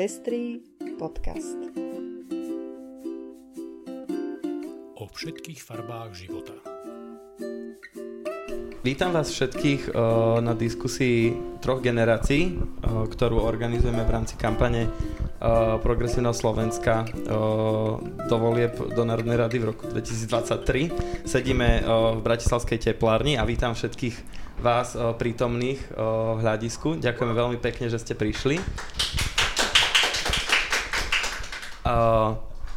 Pestrý podcast. O všetkých farbách života. Vítam vás všetkých uh, na diskusii troch generácií, uh, ktorú organizujeme v rámci kampane uh, Progresívneho Slovenska uh, do volieb do Národnej rady v roku 2023. Sedíme v Bratislavskej teplárni a vítam všetkých vás prítomných uh, hľadisku. Ďakujeme veľmi pekne, že ste prišli.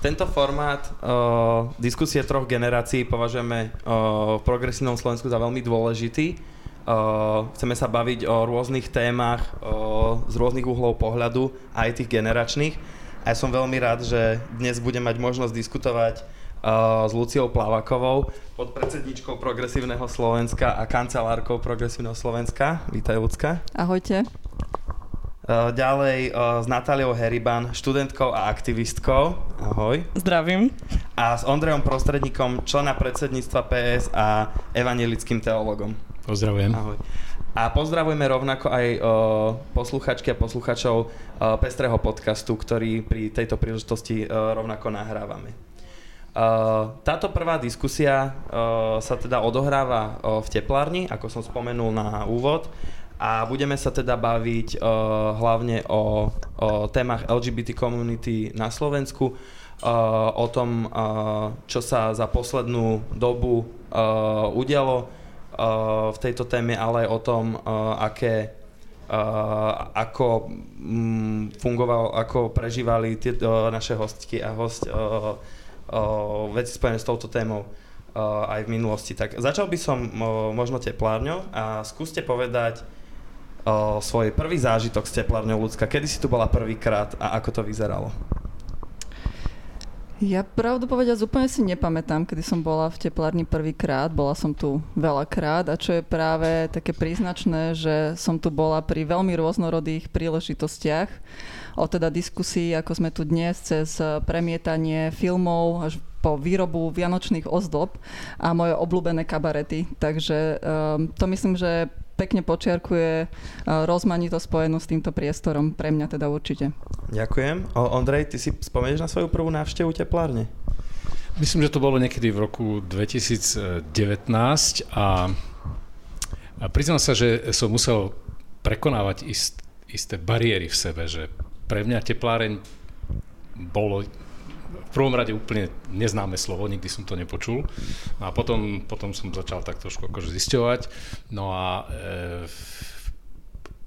Tento formát uh, diskusie troch generácií považujeme uh, v progresívnom Slovensku za veľmi dôležitý. Uh, chceme sa baviť o rôznych témach uh, z rôznych uhlov pohľadu, aj tých generačných. A ja som veľmi rád, že dnes budem mať možnosť diskutovať uh, s Luciou Plavakovou, podpredsedničkou Progresívneho Slovenska a kancelárkou Progresívneho Slovenska. Vítaj, Lucka. Ahojte. Uh, ďalej uh, s Natáliou Heriban, študentkou a aktivistkou. Ahoj. Zdravím. A s Ondrejom Prostredníkom, člena predsedníctva PS a evangelickým teologom. Pozdravujem. Ahoj. A pozdravujeme rovnako aj uh, posluchačky a posluchačov uh, Pestrého podcastu, ktorý pri tejto príležitosti rovnako nahrávame. Táto prvá diskusia sa teda odohráva v teplárni, ako som spomenul na úvod a budeme sa teda baviť uh, hlavne o, o témach LGBT community na Slovensku, uh, o tom, uh, čo sa za poslednú dobu uh, udialo uh, v tejto téme, ale aj o tom, uh, aké Uh, ako um, fungoval, ako prežívali tie uh, naše hostky a host uh, uh, veci spojené s touto témou uh, aj v minulosti. Tak začal by som uh, možno teplárňou a skúste povedať, o svoj prvý zážitok s teplárňou ľudská. Kedy si tu bola prvýkrát a ako to vyzeralo? Ja pravdu povediac úplne si nepamätám, kedy som bola v teplárni prvýkrát. Bola som tu veľakrát a čo je práve také príznačné, že som tu bola pri veľmi rôznorodých príležitostiach. O teda diskusii, ako sme tu dnes, cez premietanie filmov až po výrobu vianočných ozdob a moje obľúbené kabarety. Takže um, to myslím, že pekne počiarkuje rozmanito spojenú s týmto priestorom. Pre mňa teda určite. Ďakujem. O, Ondrej, ty si spomenieš na svoju prvú návštevu teplárne? Myslím, že to bolo niekedy v roku 2019 a, a priznám sa, že som musel prekonávať ist, isté bariéry v sebe, že pre mňa tepláreň bolo prvom rade úplne neznáme slovo, nikdy som to nepočul. No a potom, potom som začal tak trošku akože zisťovať. No a e,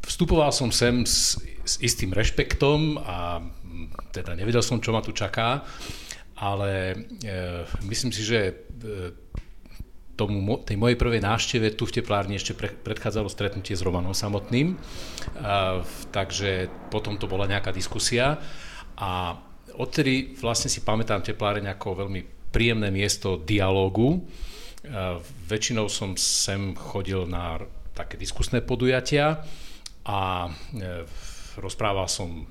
vstupoval som sem s, s istým rešpektom a teda nevedel som, čo ma tu čaká, ale e, myslím si, že e, tomu, tej mojej prvej návšteve tu v teplárni ešte pre, predchádzalo stretnutie s Romanom samotným, a, takže potom to bola nejaká diskusia a odtedy vlastne si pamätám tepláreň ako veľmi príjemné miesto dialógu. Väčšinou som sem chodil na také diskusné podujatia a e, rozprával som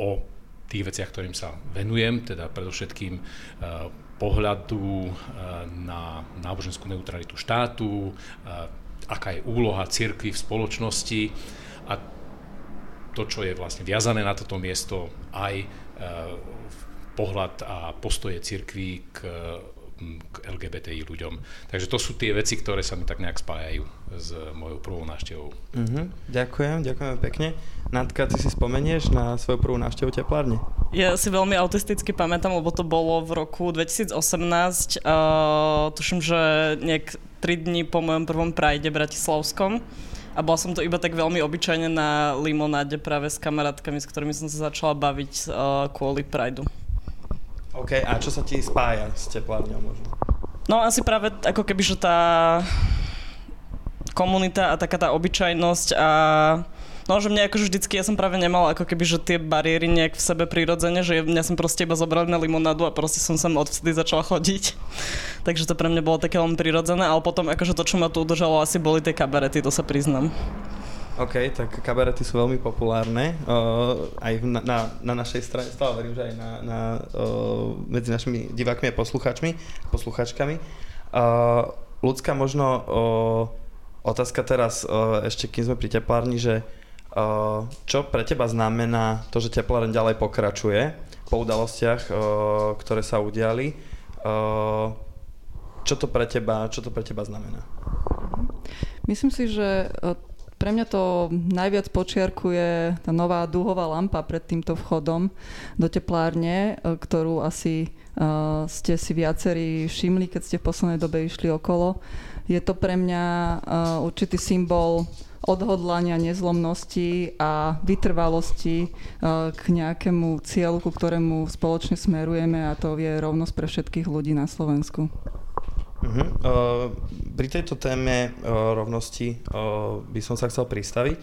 o tých veciach, ktorým sa venujem, teda predovšetkým e, pohľadu e, na náboženskú neutralitu štátu, aká je úloha cirkvi v spoločnosti a to, čo je vlastne viazané na toto miesto, aj pohľad a postoje cirkví k, k LGBTI ľuďom. Takže to sú tie veci, ktoré sa mi tak nejak spájajú s mojou prvou návštevou. Uh-huh. Ďakujem, ďakujem pekne. Natka, ty si spomenieš na svoju prvú návštevu teplárne? Ja si veľmi autisticky pamätám, lebo to bolo v roku 2018. Uh, tuším, že nejak 3 dní po mojom prvom prajde Bratislavskom a bola som to iba tak veľmi obyčajne na limonáde práve s kamarátkami, s ktorými som sa začala baviť uh, kvôli Prideu. OK, a čo sa ti spája s teplárňou možno? No asi práve ako keby, že tá komunita a taká tá obyčajnosť a No, že mňa akože vždycky, ja som práve nemal ako keby, že tie bariéry nejak v sebe prirodzene, že mňa som proste iba zobrali na limonádu a proste som sem odvtedy začala chodiť. Takže to pre mňa bolo také len prirodzené, ale potom akože to, čo ma tu udržalo, asi boli tie kabarety, to sa priznam. OK, tak kabarety sú veľmi populárne. Uh, aj na, na, na našej strane, stále verím, že aj na, na, uh, medzi našimi divákmi a poslucháčmi, poslucháčkami. Uh, ľudská možno uh, otázka teraz, uh, ešte kým sme pri teplárni, že čo pre teba znamená to, že tepláreň ďalej pokračuje po udalostiach, ktoré sa udiali? Čo to pre teba, čo to pre teba znamená? Myslím si, že pre mňa to najviac počiarkuje tá nová dúhová lampa pred týmto vchodom do teplárne, e, ktorú asi uh, ste si viacerí všimli, keď ste v poslednej dobe išli okolo. Je to pre mňa uh, určitý symbol odhodlania, nezlomnosti a vytrvalosti uh, k nejakému cieľu, ku ktorému spoločne smerujeme a to je rovnosť pre všetkých ľudí na Slovensku. Uh-huh. Uh, pri tejto téme uh, rovnosti uh, by som sa chcel pristaviť.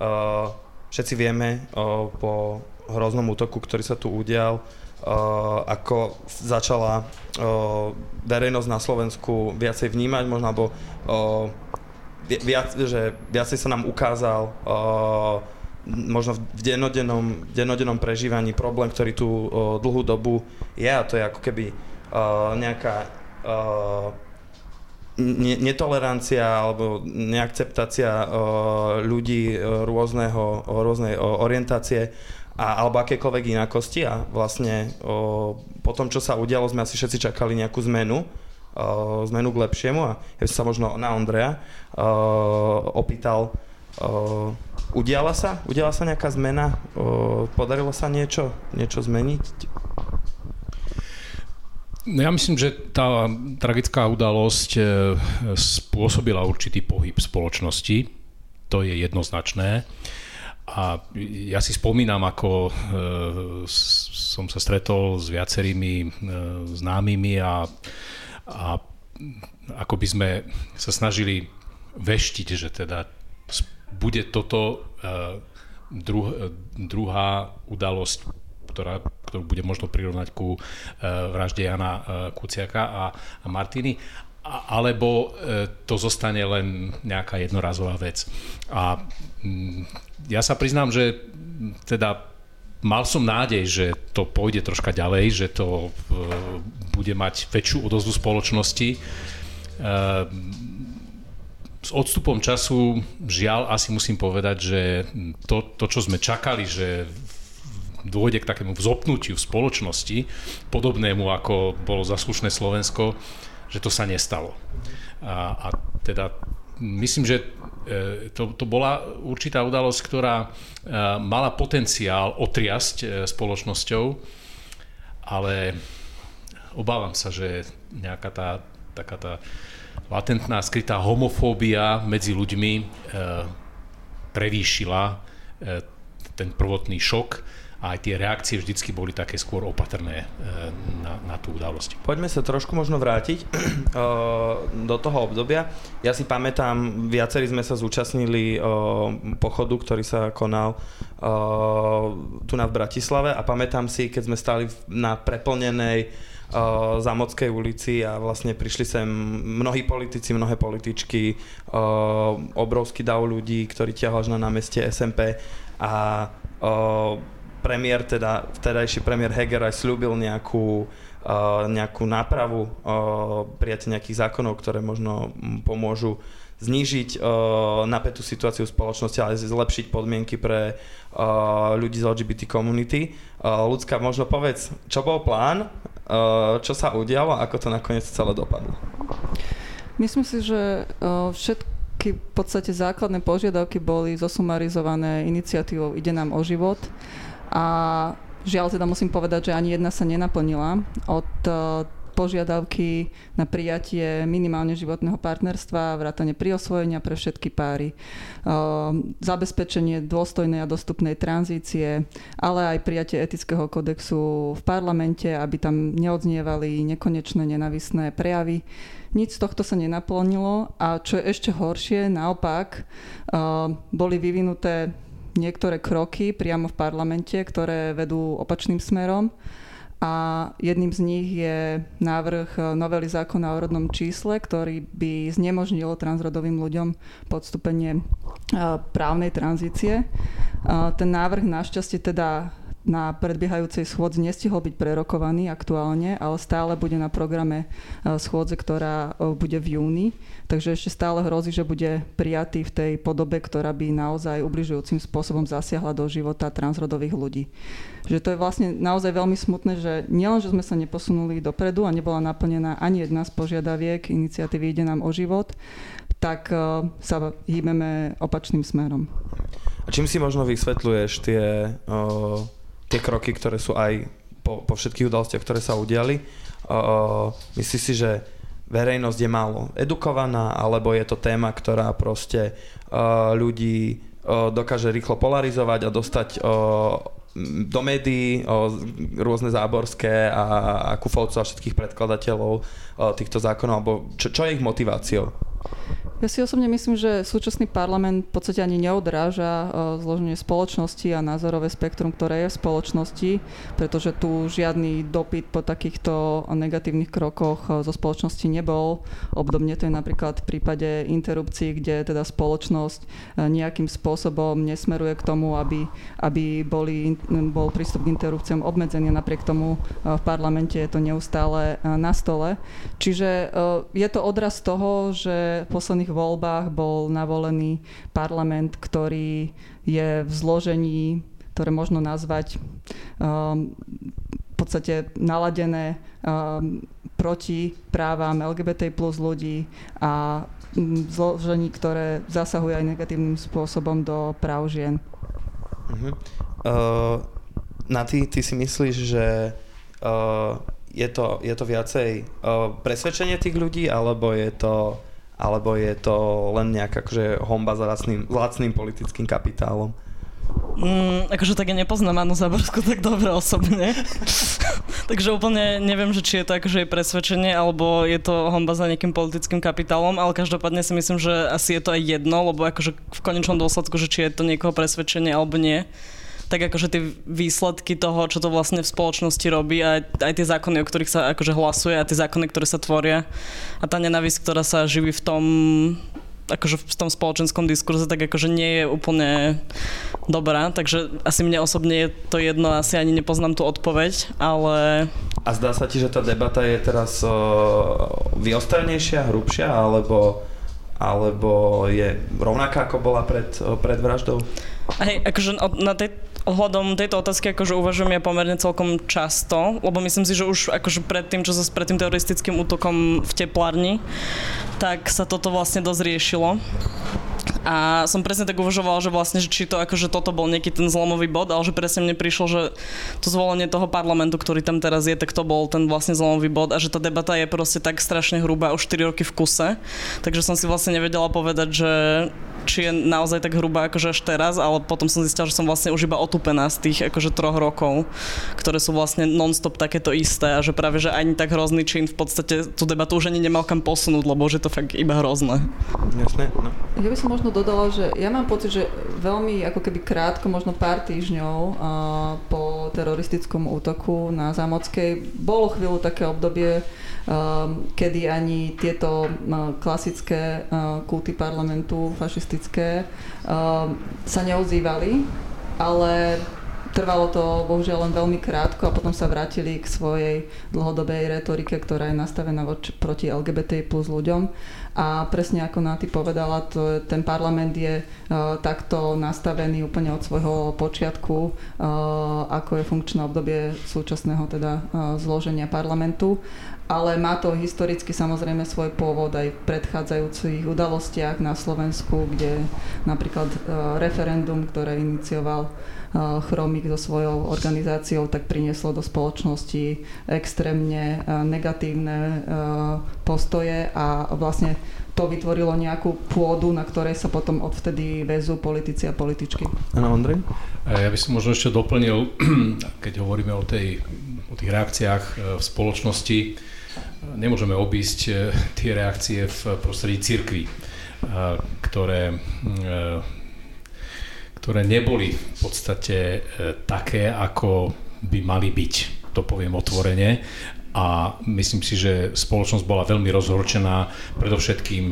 Uh, všetci vieme uh, po hroznom útoku, ktorý sa tu udial, uh, ako začala uh, verejnosť na Slovensku viacej vnímať, možno, alebo uh, viac, že viacej sa nám ukázal uh, možno v dennodennom, dennodennom prežívaní problém, ktorý tu uh, dlhú dobu je a to je ako keby uh, nejaká netolerancia alebo neakceptácia uh, ľudí uh, rôzneho, rôznej uh, orientácie a, alebo akékoľvek inakosti a vlastne uh, po tom, čo sa udialo, sme asi všetci čakali nejakú zmenu, uh, zmenu k lepšiemu a ja som sa možno na Ondreja uh, opýtal, uh, udiala sa? Udiala sa nejaká zmena? Uh, podarilo sa niečo, niečo zmeniť? No ja myslím, že tá tragická udalosť e, spôsobila určitý pohyb spoločnosti. To je jednoznačné. A ja si spomínam, ako e, som sa stretol s viacerými e, známymi a, a ako by sme sa snažili veštiť, že teda bude toto druh, druhá udalosť ktorá, ktorú bude možno prirovnať ku e, vražde Jana e, Kuciaka a, a Martiny, alebo e, to zostane len nejaká jednorazová vec. A mm, ja sa priznám, že teda mal som nádej, že to pôjde troška ďalej, že to bude mať väčšiu odozvu spoločnosti. S odstupom času, žiaľ, asi musím povedať, že to, to čo sme čakali, že dôjde k takému vzopnutiu v spoločnosti, podobnému ako bolo zaslušné Slovensko, že to sa nestalo. A, a teda myslím, že e, to, to bola určitá udalosť, ktorá e, mala potenciál otriasť e, spoločnosťou, ale obávam sa, že nejaká tá, taká tá latentná skrytá homofóbia medzi ľuďmi prevýšila ten prvotný šok a aj tie reakcie vždycky boli také skôr opatrné e, na, na tú udalosť. Poďme sa trošku možno vrátiť e, do toho obdobia. Ja si pamätám, viacerí sme sa zúčastnili e, pochodu, ktorý sa konal tu na v Bratislave a pamätám si, keď sme stali na preplnenej Zamockej ulici a vlastne prišli sem mnohí politici, mnohé političky, obrovský dav ľudí, ktorí ťahal na námestie SMP a premiér, teda vtedajší premiér Heger aj slúbil nejakú, uh, nejakú nápravu, uh, prijatie nejakých zákonov, ktoré možno pomôžu znížiť uh, napätú situáciu v spoločnosti, ale zlepšiť podmienky pre uh, ľudí z LGBT komunity. Uh, ľudská, možno povedz, čo bol plán, uh, čo sa udialo ako to nakoniec celé dopadlo? Myslím si, že uh, všetky v podstate základné požiadavky boli zosumarizované iniciatívou Ide nám o život. A žiaľ teda musím povedať, že ani jedna sa nenaplnila. Od e, požiadavky na prijatie minimálne životného partnerstva, vrátane priosvojenia pre všetky páry, e, zabezpečenie dôstojnej a dostupnej tranzície, ale aj prijatie etického kodexu v parlamente, aby tam neodznievali nekonečné nenavisné prejavy. Nič z tohto sa nenaplnilo a čo je ešte horšie, naopak, e, boli vyvinuté niektoré kroky priamo v parlamente, ktoré vedú opačným smerom. A jedným z nich je návrh novely zákona o rodnom čísle, ktorý by znemožnil transrodovým ľuďom podstúpenie právnej tranzície. Ten návrh našťastie teda na predbiehajúcej schôdzi nestihol byť prerokovaný aktuálne, ale stále bude na programe schôdze, ktorá bude v júni. Takže ešte stále hrozí, že bude prijatý v tej podobe, ktorá by naozaj ubližujúcim spôsobom zasiahla do života transrodových ľudí. Že to je vlastne naozaj veľmi smutné, že nielen, že sme sa neposunuli dopredu a nebola naplnená ani jedna z požiadaviek iniciatívy Ide nám o život, tak sa hýbeme opačným smerom. A čím si možno vysvetľuješ tie, uh, tie kroky, ktoré sú aj po, po všetkých udalostiach, ktoré sa udiali? Uh, myslíš si, že verejnosť je málo edukovaná, alebo je to téma, ktorá proste uh, ľudí uh, dokáže rýchlo polarizovať a dostať uh, do médií uh, rôzne záborské a, a kufovcov a všetkých predkladateľov uh, týchto zákonov, alebo čo, čo je ich motiváciou? Ja si osobne myslím, že súčasný parlament v podstate ani neodráža e, zloženie spoločnosti a názorové spektrum, ktoré je v spoločnosti, pretože tu žiadny dopyt po takýchto negatívnych krokoch e, zo spoločnosti nebol. Obdobne to je napríklad v prípade interrupcií, kde teda spoločnosť e, nejakým spôsobom nesmeruje k tomu, aby, aby boli, bol prístup k interrupciám obmedzený. Napriek tomu v parlamente je to neustále na stole. Čiže je to odraz toho, že posledných posledných voľbách bol navolený parlament, ktorý je v zložení, ktoré možno nazvať um, v podstate naladené um, proti právam LGBT plus ľudí a um, zložení, ktoré zasahuje aj negatívnym spôsobom do práv žien. Uh-huh. Uh, na ty, ty si myslíš, že uh, je, to, je to viacej uh, presvedčenie tých ľudí, alebo je to alebo je to len nejaká akože homba za lacným, lacným politickým kapitálom? Mm, akože tak ja nepoznám Anu Zaborsku tak dobre osobne. Takže úplne neviem, že či je to akože presvedčenie, alebo je to homba za nejakým politickým kapitálom, ale každopádne si myslím, že asi je to aj jedno, lebo akože v konečnom dôsledku, že či je to niekoho presvedčenie alebo nie tak akože tie výsledky toho, čo to vlastne v spoločnosti robí a aj tie zákony, o ktorých sa akože hlasuje a tie zákony, ktoré sa tvoria a tá nenávisť, ktorá sa živí v tom akože v tom spoločenskom diskurze, tak akože nie je úplne dobrá, takže asi mne osobne je to jedno, asi ani nepoznám tú odpoveď, ale... A zdá sa ti, že tá debata je teraz uh, vyostrenejšia, hrubšia, alebo, alebo je rovnaká, ako bola pred, pred vraždou? Hej, akože na tej, ohľadom tejto otázky akože uvažujem ja pomerne celkom často, lebo myslím si, že už akože pred tým, čo sa pred tým teroristickým útokom v teplárni, tak sa toto vlastne dosť riešilo. A som presne tak uvažovala, že vlastne, že či to akože toto bol nejaký ten zlomový bod, ale že presne mne prišlo, že to zvolenie toho parlamentu, ktorý tam teraz je, tak to bol ten vlastne zlomový bod a že tá debata je proste tak strašne hrubá už 4 roky v kuse. Takže som si vlastne nevedela povedať, že či je naozaj tak hrubá akože až teraz, ale potom som zistila, že som vlastne už iba otupená z tých akože troch rokov, ktoré sú vlastne non-stop takéto isté a že práve, že ani tak hrozný čin v podstate tú debatu už ani nemal kam posunúť, lebo že to fakt iba hrozné. Jasné, no. Ja by som možno dodala, že ja mám pocit, že veľmi ako keby krátko, možno pár týždňov uh, po teroristickom útoku na Zámockej bolo chvíľu také obdobie, kedy ani tieto klasické uh, kulty parlamentu fašistické um, sa neozývali, ale trvalo to bohužiaľ len veľmi krátko a potom sa vrátili k svojej dlhodobej retorike, ktorá je nastavená voči, proti LGBT plus ľuďom. A presne ako Náty povedala, to, ten parlament je uh, takto nastavený úplne od svojho počiatku, uh, ako je funkčné obdobie súčasného teda uh, zloženia parlamentu ale má to historicky samozrejme svoj pôvod aj v predchádzajúcich udalostiach na Slovensku, kde napríklad uh, referendum, ktoré inicioval uh, Chromik so svojou organizáciou, tak prinieslo do spoločnosti extrémne uh, negatívne postoje a vlastne to vytvorilo nejakú pôdu, na ktorej sa potom odvtedy väzú politici a političky. Áno, Andrej? Ja by som možno ešte doplnil, keď hovoríme o, tej, o tých reakciách v spoločnosti, nemôžeme obísť e, tie reakcie v prostredí cirkvi, e, ktoré, e, ktoré neboli v podstate také, ako by mali byť, to poviem otvorene. A myslím si, že spoločnosť bola veľmi rozhorčená predovšetkým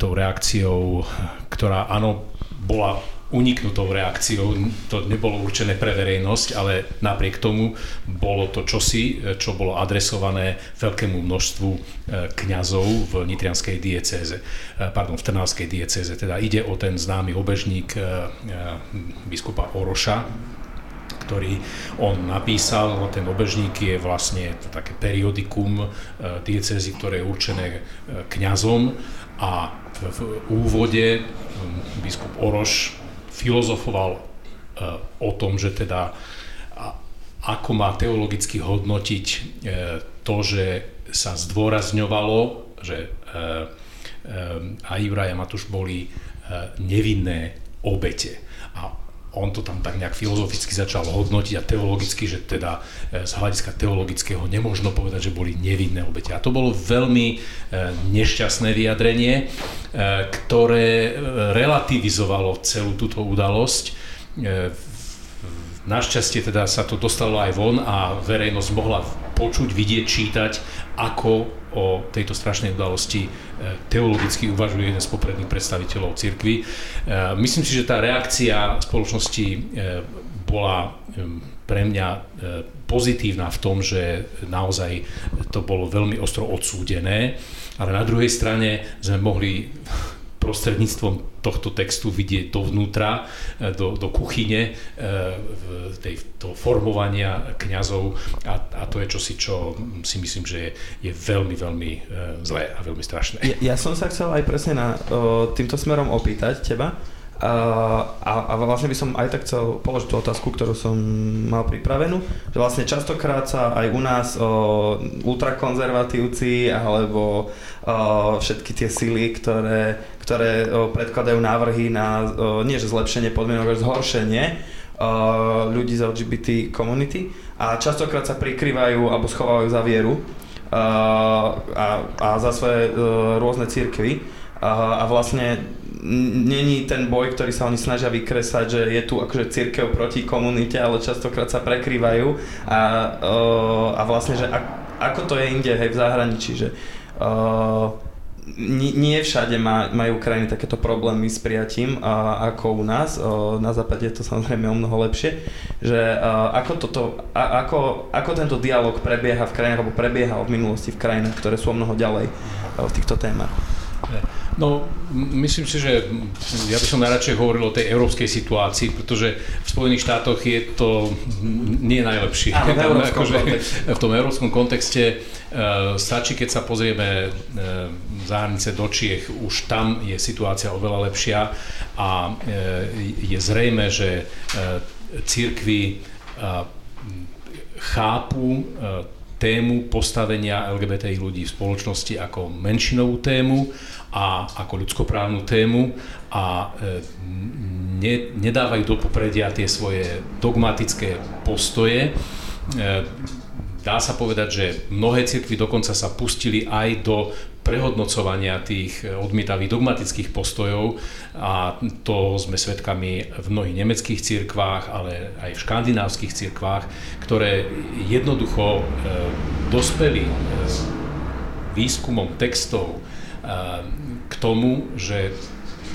tou reakciou, ktorá áno, bola uniknutou reakciou. To nebolo určené pre verejnosť, ale napriek tomu bolo to čosi, čo bolo adresované veľkému množstvu e, kňazov v nitrianskej diecéze, e, pardon, v trnavskej diecéze. Teda ide o ten známy obežník e, biskupa Oroša, ktorý on napísal. Ten obežník je vlastne také periodikum diecezy, ktoré je určené kňazom a v úvode biskup Oroš filozofoval e, o tom, že teda ako má teologicky hodnotiť e, to, že sa zdôrazňovalo, že e, a Juraj a Matúš boli nevinné obete. On to tam tak nejak filozoficky začal hodnotiť a teologicky, že teda z hľadiska teologického nemožno povedať, že boli nevinné obete. A to bolo veľmi nešťastné vyjadrenie, ktoré relativizovalo celú túto udalosť. Našťastie teda sa to dostalo aj von a verejnosť mohla počuť, vidieť, čítať, ako o tejto strašnej udalosti teologicky uvažuje jeden z popredných predstaviteľov cirkvy. Myslím si, že tá reakcia spoločnosti bola pre mňa pozitívna v tom, že naozaj to bolo veľmi ostro odsúdené, ale na druhej strane sme mohli prostredníctvom tohto textu vidieť dovnútra, e, do, do kuchyne e, tej, toho formovania kňazov a, a to je čosi, čo si myslím, že je, je veľmi, veľmi e, zlé a veľmi strašné. Ja, ja som sa chcel aj presne na, o, týmto smerom opýtať teba, a, a vlastne by som aj tak chcel položiť tú otázku, ktorú som mal pripravenú, že vlastne častokrát sa aj u nás o, ultrakonzervatívci alebo o, všetky tie sily, ktoré, ktoré o, predkladajú návrhy na o, nie že zlepšenie podmienok, ale zhoršenie o, ľudí z LGBT komunity a častokrát sa prikrývajú alebo schovávajú za vieru a, a, a za svoje o, rôzne církvy a, a vlastne není ten boj, ktorý sa oni snažia vykresať, že je tu akože církev proti komunite, ale častokrát sa prekrývajú a, a vlastne, že ako to je inde, hej, v zahraničí, že nie všade majú krajiny takéto problémy s prijatím ako u nás. Na západe je to samozrejme o mnoho lepšie. Že ako, toto, ako, ako tento dialog prebieha v krajinách, alebo prebiehal v minulosti v krajinách, ktoré sú o mnoho ďalej v týchto témach. No, myslím si, že ja by som najradšej hovoril o tej európskej situácii, pretože v Spojených štátoch je to nie najlepšie. Áno, v, európskom akože, v tom európskom kontexte uh, stačí, keď sa pozrieme uh, za hranice do Čiech, už tam je situácia oveľa lepšia a uh, je zrejme, že uh, církvy uh, chápu uh, tému postavenia LGBTI ľudí v spoločnosti ako menšinovú tému a ako ľudskoprávnu tému a e, ne, nedávajú do popredia tie svoje dogmatické postoje. E, dá sa povedať, že mnohé cirkvy dokonca sa pustili aj do prehodnocovania tých odmietavých dogmatických postojov a to sme svedkami v mnohých nemeckých cirkvách, ale aj v škandinávskych cirkvách, ktoré jednoducho e, dospeli e, výskumom textov k tomu, že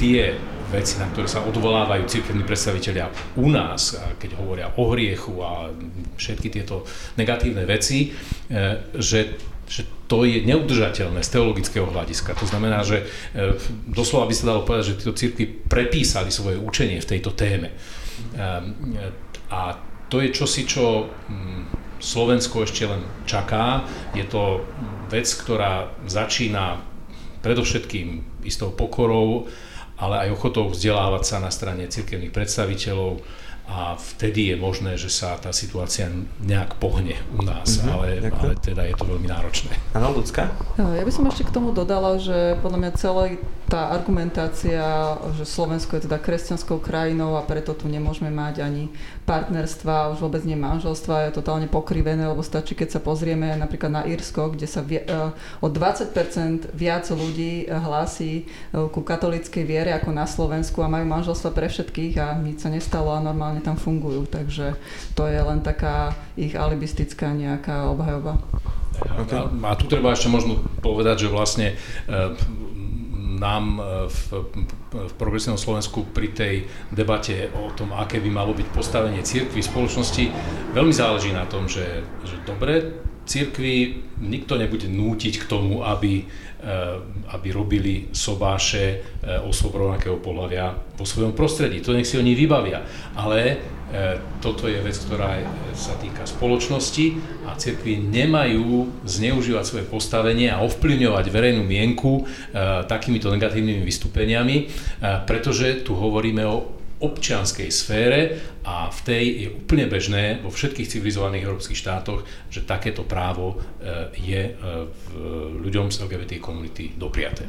tie veci, na ktoré sa odvolávajú cirkevní predstavitelia u nás, keď hovoria o hriechu a všetky tieto negatívne veci, že že to je neudržateľné z teologického hľadiska. To znamená, že e, doslova by sa dalo povedať, že tieto církvy prepísali svoje učenie v tejto téme. Ehm, a to je čosi, čo mm, Slovensko ešte len čaká. Je to vec, ktorá začína predovšetkým istou pokorou, ale aj ochotou vzdelávať sa na strane cirkevných predstaviteľov, a vtedy je možné, že sa tá situácia nejak pohne u nás, mm-hmm, ale, ale teda je to veľmi náročné. Áno, ľudská? Ja by som ešte k tomu dodala, že podľa mňa celá tá argumentácia, že Slovensko je teda kresťanskou krajinou a preto tu nemôžeme mať ani partnerstva, už vôbec nie manželstva, je totálne pokrivené, lebo stačí, keď sa pozrieme napríklad na Írsko, kde sa vie, o 20% viac ľudí hlási e, ku katolíckej viere ako na Slovensku a majú manželstva pre všetkých a nič sa nestalo a normálne tam fungujú, takže to je len taká ich alibistická nejaká obhajoba. Okay. A, a tu treba ešte možno povedať, že vlastne e, nám v, v progresívnom Slovensku pri tej debate o tom, aké by malo byť postavenie cirkvi v spoločnosti, veľmi záleží na tom, že, že dobre, cirkvi nikto nebude nútiť k tomu, aby aby robili sobáše eh, osôb rovnakého pohľavia vo svojom prostredí. To nech si oni vybavia. Ale eh, toto je vec, ktorá sa týka spoločnosti a cirkvi nemajú zneužívať svoje postavenie a ovplyvňovať verejnú mienku takýmito negatívnymi vystúpeniami, pretože tu hovoríme o občianskej sfére a v tej je úplne bežné vo všetkých civilizovaných európskych štátoch, že takéto právo e, je e, ľuďom z LGBT komunity dopriaté.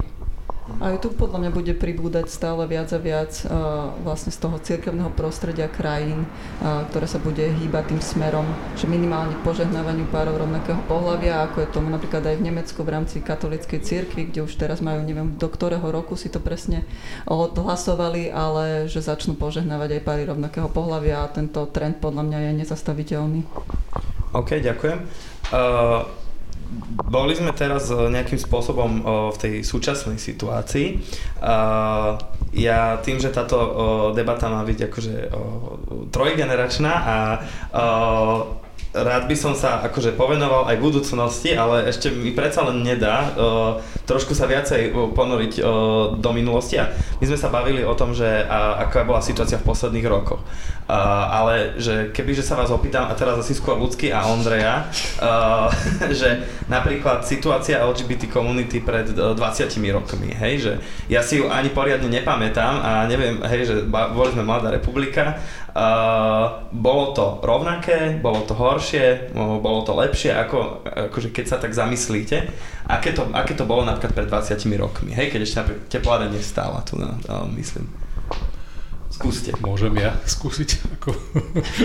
Aj tu podľa mňa bude pribúdať stále viac a viac uh, vlastne z toho cirkevného prostredia krajín, uh, ktoré sa bude hýbať tým smerom, že minimálne požehnávaniu párov rovnakého pohľavia, ako je tomu napríklad aj v Nemecku v rámci katolíckej cirkvi, kde už teraz majú, neviem do ktorého roku si to presne odhlasovali, ale že začnú požehnávať aj páry rovnakého pohľavia a tento trend podľa mňa je nezastaviteľný. OK, ďakujem. Uh boli sme teraz eh, nejakým spôsobom eh, v tej súčasnej situácii. Ja tým, že táto debata má byť akože trojgeneračná a rád by som sa akože povenoval aj budúcnosti, ale ešte mi predsa len nedá trošku sa viacej ponoriť do minulosti. A my sme sa bavili o tom, že aká bola situácia v posledných rokoch. Uh, ale že kebyže sa vás opýtam, a teraz asi skôr ľudský a Ondreja, uh, že napríklad situácia LGBT komunity pred uh, 20 rokmi, hej, že ja si ju ani poriadne nepamätám a neviem, hej, že boli sme Mladá republika Uh, bolo to rovnaké, bolo to horšie, bolo to lepšie, ako, akože keď sa tak zamyslíte, aké to, aké to bolo napríklad pred 20 rokmi, hej, keď ešte napríklad tepláda nevstála tu, no, uh, myslím. Skúste. Môžem ja skúsiť, ako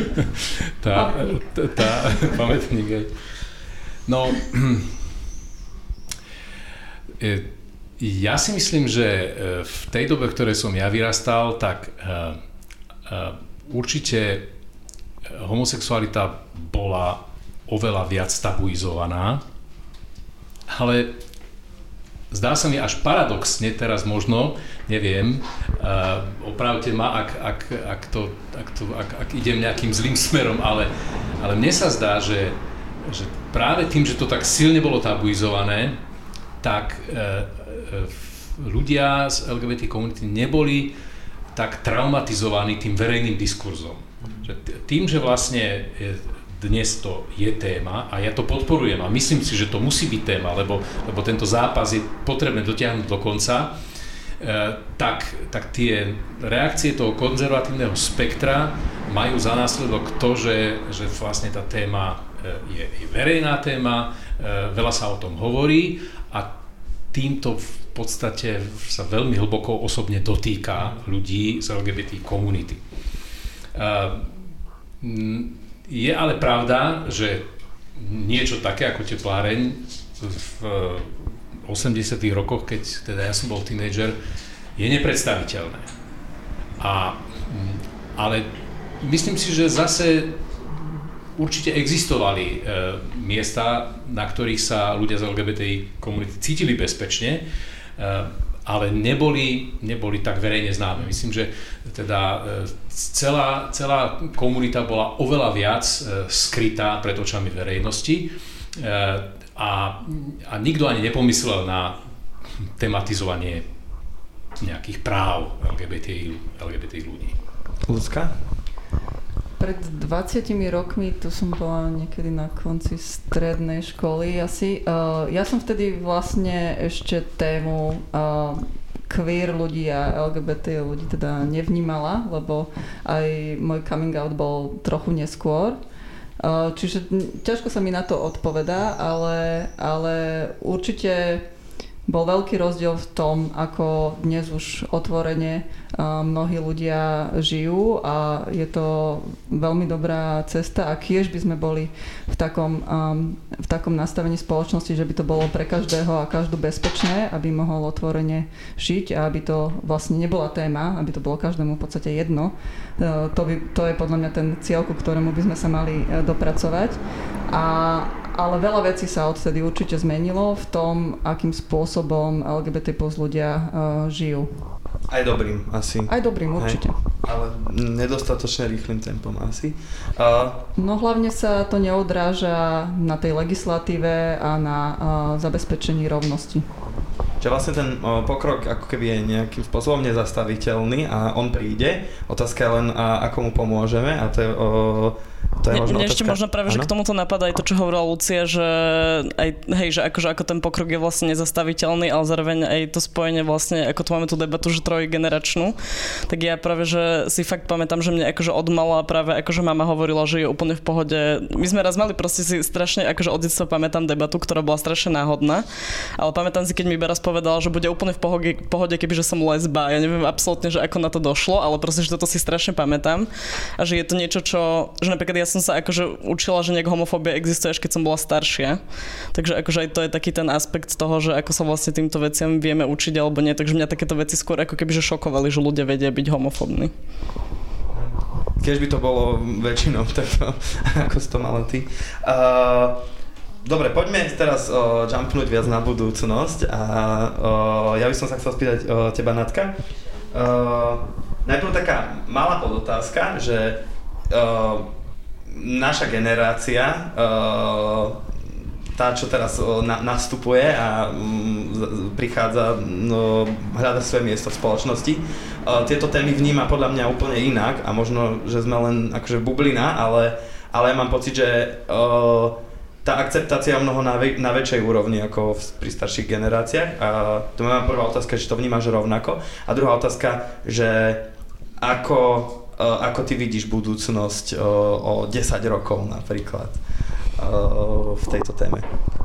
tá, tá, tá pamätník. No, e, ja si myslím, že e, v tej dobe, v ktorej som ja vyrastal, tak uh, určite homosexualita bola oveľa viac tabuizovaná, ale zdá sa mi až paradoxne teraz možno, neviem, uh, opravte ma, ak, ak, ak, to, ak, to, ak, ak idem nejakým zlým smerom, ale, ale mne sa zdá, že, že práve tým, že to tak silne bolo tabuizované, tak uh, ľudia z LGBT komunity neboli tak traumatizovaný tým verejným diskurzom. Že tým, že vlastne dnes to je téma a ja to podporujem a myslím si, že to musí byť téma, lebo, lebo tento zápas je potrebné dotiahnuť do konca, e, tak, tak tie reakcie toho konzervatívneho spektra majú za následok to, že, že vlastne tá téma e, je, je verejná téma, e, veľa sa o tom hovorí a týmto v podstate sa veľmi hlboko osobne dotýka ľudí z LGBT komunity. Je ale pravda, že niečo také ako tepláreň v 80 rokoch, keď teda ja som bol tínejdžer, je nepredstaviteľné. A, ale myslím si, že zase určite existovali e, miesta, na ktorých sa ľudia z LGBTI komunity cítili bezpečne Eh, ale neboli, neboli tak verejne známe. Myslím, že teda eh, celá, celá komunita bola oveľa viac eh, skrytá pred očami verejnosti a, a nikto ani nepomyslel na tematizovanie nejakých práv LGBTI, LGBTI ľudí. Ľudská? Pred 20 rokmi, tu som bola niekedy na konci strednej školy asi. Uh, ja som vtedy vlastne ešte tému uh, queer ľudí a LGBT ľudí teda nevnímala, lebo aj môj coming out bol trochu neskôr. Uh, čiže ťažko sa mi na to odpovedá, ale, ale určite bol veľký rozdiel v tom, ako dnes už otvorene mnohí ľudia žijú a je to veľmi dobrá cesta a kiež by sme boli v takom, um, v takom nastavení spoločnosti, že by to bolo pre každého a každú bezpečné, aby mohol otvorene žiť a aby to vlastne nebola téma, aby to bolo každému v podstate jedno. Uh, to, by, to je podľa mňa ten cieľ, ku ktorému by sme sa mali uh, dopracovať. A, ale veľa vecí sa odtedy určite zmenilo v tom, akým spôsobom LGBT plus ľudia uh, žijú. Aj dobrým asi. Aj dobrým, určite. Hej, ale nedostatočne rýchlým tempom asi. Uh, no hlavne sa to neodráža na tej legislatíve a na uh, zabezpečení rovnosti. Čiže vlastne ten uh, pokrok ako keby je nejakým spôsobom nezastaviteľný a on príde. Otázka je len, uh, ako mu pomôžeme a to je uh, to je možno ešte možno práve, ano? že k tomuto napadá aj to, čo hovorila Lucia, že aj, hej, že akože ako ten pokrok je vlastne nezastaviteľný, ale zároveň aj to spojenie vlastne, ako tu máme tú debatu, že trojgeneračnú, tak ja práve, že si fakt pamätám, že mne akože od mala práve akože mama hovorila, že je úplne v pohode. My sme raz mali proste si strašne, akože od detstva pamätám debatu, ktorá bola strašne náhodná, ale pamätám si, keď mi raz povedala, že bude úplne v pohode, pohode kebyže som lesba. Ja neviem absolútne, že ako na to došlo, ale proste, že toto si strašne pamätám a že je to niečo, čo, že napríklad ja som sa akože učila, že nejak homofóbia existuje, až keď som bola staršia. Takže akože aj to je taký ten aspekt toho, že ako sa vlastne týmto veciam vieme učiť alebo nie. Takže mňa takéto veci skôr ako keby že šokovali, že ľudia vedia byť homofóbni. Keď by to bolo väčšinou takto, ako si to mala ty. Uh, Dobre, poďme teraz uh, jumpnúť viac na budúcnosť a uh, ja by som sa chcel spýtať uh, teba, Natka. Uh, najprv taká malá podotázka, že naša generácia, uh, tá, čo teraz na, nastupuje a um, prichádza, no, hľada svoje miesto v spoločnosti, uh, tieto témy vníma podľa mňa úplne inak a možno, že sme len akože bublina, ale, ale ja mám pocit, že tá akceptácia je mnoho na, ve- na väčšej úrovni ako v, pri starších generáciách. A to je moja prvá otázka, či to vnímaš rovnako. A druhá otázka, že ako Eh, ako ty vidíš budúcnosť eh, o 10 rokov napríklad eh, v tejto téme?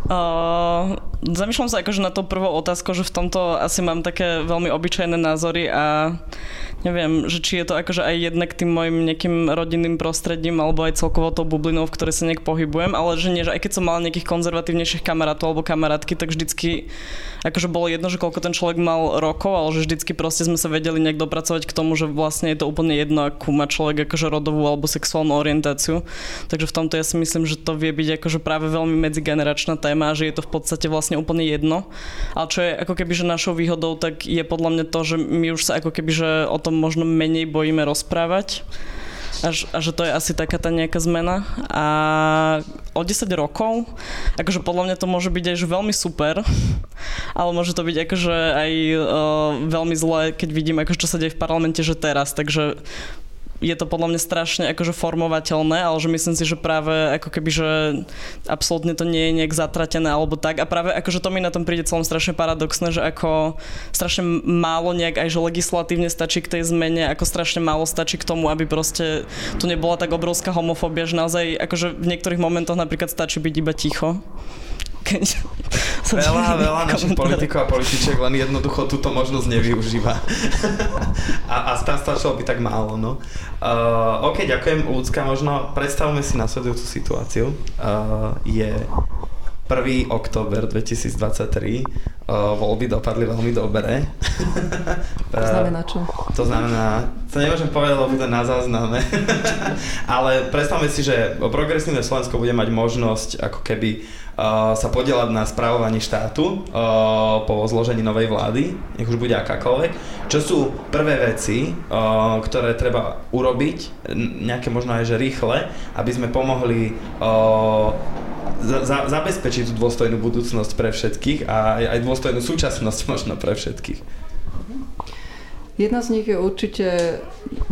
Uh, zamýšľam sa akože na to prvou otázku, že v tomto asi mám také veľmi obyčajné názory a neviem, že či je to akože aj jednak tým mojim nejakým rodinným prostredím alebo aj celkovo tou bublinou, v ktorej sa nejak pohybujem, ale že nie, že aj keď som mal nejakých konzervatívnejších kamarátov alebo kamarátky, tak vždycky akože bolo jedno, že koľko ten človek mal rokov, ale že vždycky proste sme sa vedeli nejak dopracovať k tomu, že vlastne je to úplne jedno, akú má človek akože rodovú alebo sexuálnu orientáciu. Takže v tomto ja si myslím, že to vie byť akože práve veľmi medzigeneračná téma, že je to v podstate vlastne úplne jedno. Ale čo je ako keby že našou výhodou, tak je podľa mňa to, že my už sa ako keby že o tom možno menej bojíme rozprávať. A, a že to je asi taká tá nejaká zmena. A o 10 rokov, akože podľa mňa to môže byť aj veľmi super, ale môže to byť akože aj uh, veľmi zlé, keď vidím, akože čo sa deje v parlamente, že teraz. Takže je to podľa mňa strašne akože formovateľné, ale že myslím si, že práve ako keby, že absolútne to nie je nejak zatratené alebo tak. A práve akože to mi na tom príde celom strašne paradoxné, že ako strašne málo nejak aj že legislatívne stačí k tej zmene, ako strašne málo stačí k tomu, aby proste tu nebola tak obrovská homofóbia, že naozaj akože v niektorých momentoch napríklad stačí byť iba ticho keď Veľa, veľa našich politikov a političiek len jednoducho túto možnosť nevyužíva. a, a stačilo by tak málo, no. Uh, OK, ďakujem, Ľudská. Možno predstavme si nasledujúcu situáciu. Uh, je 1. október 2023. Uh, voľby dopadli veľmi dobre. to znamená čo? To znamená, to nemôžem povedať, lebo to na zázname. Ale predstavme si, že progresívne Slovensko bude mať možnosť ako keby uh, sa podielať na správovaní štátu uh, po zložení novej vlády, nech už bude akákoľvek. Čo sú prvé veci, uh, ktoré treba urobiť, nejaké možno aj že rýchle, aby sme pomohli uh, za, zabezpečiť tú dôstojnú budúcnosť pre všetkých a aj dôstojnú súčasnosť možno pre všetkých. Jedna z nich je určite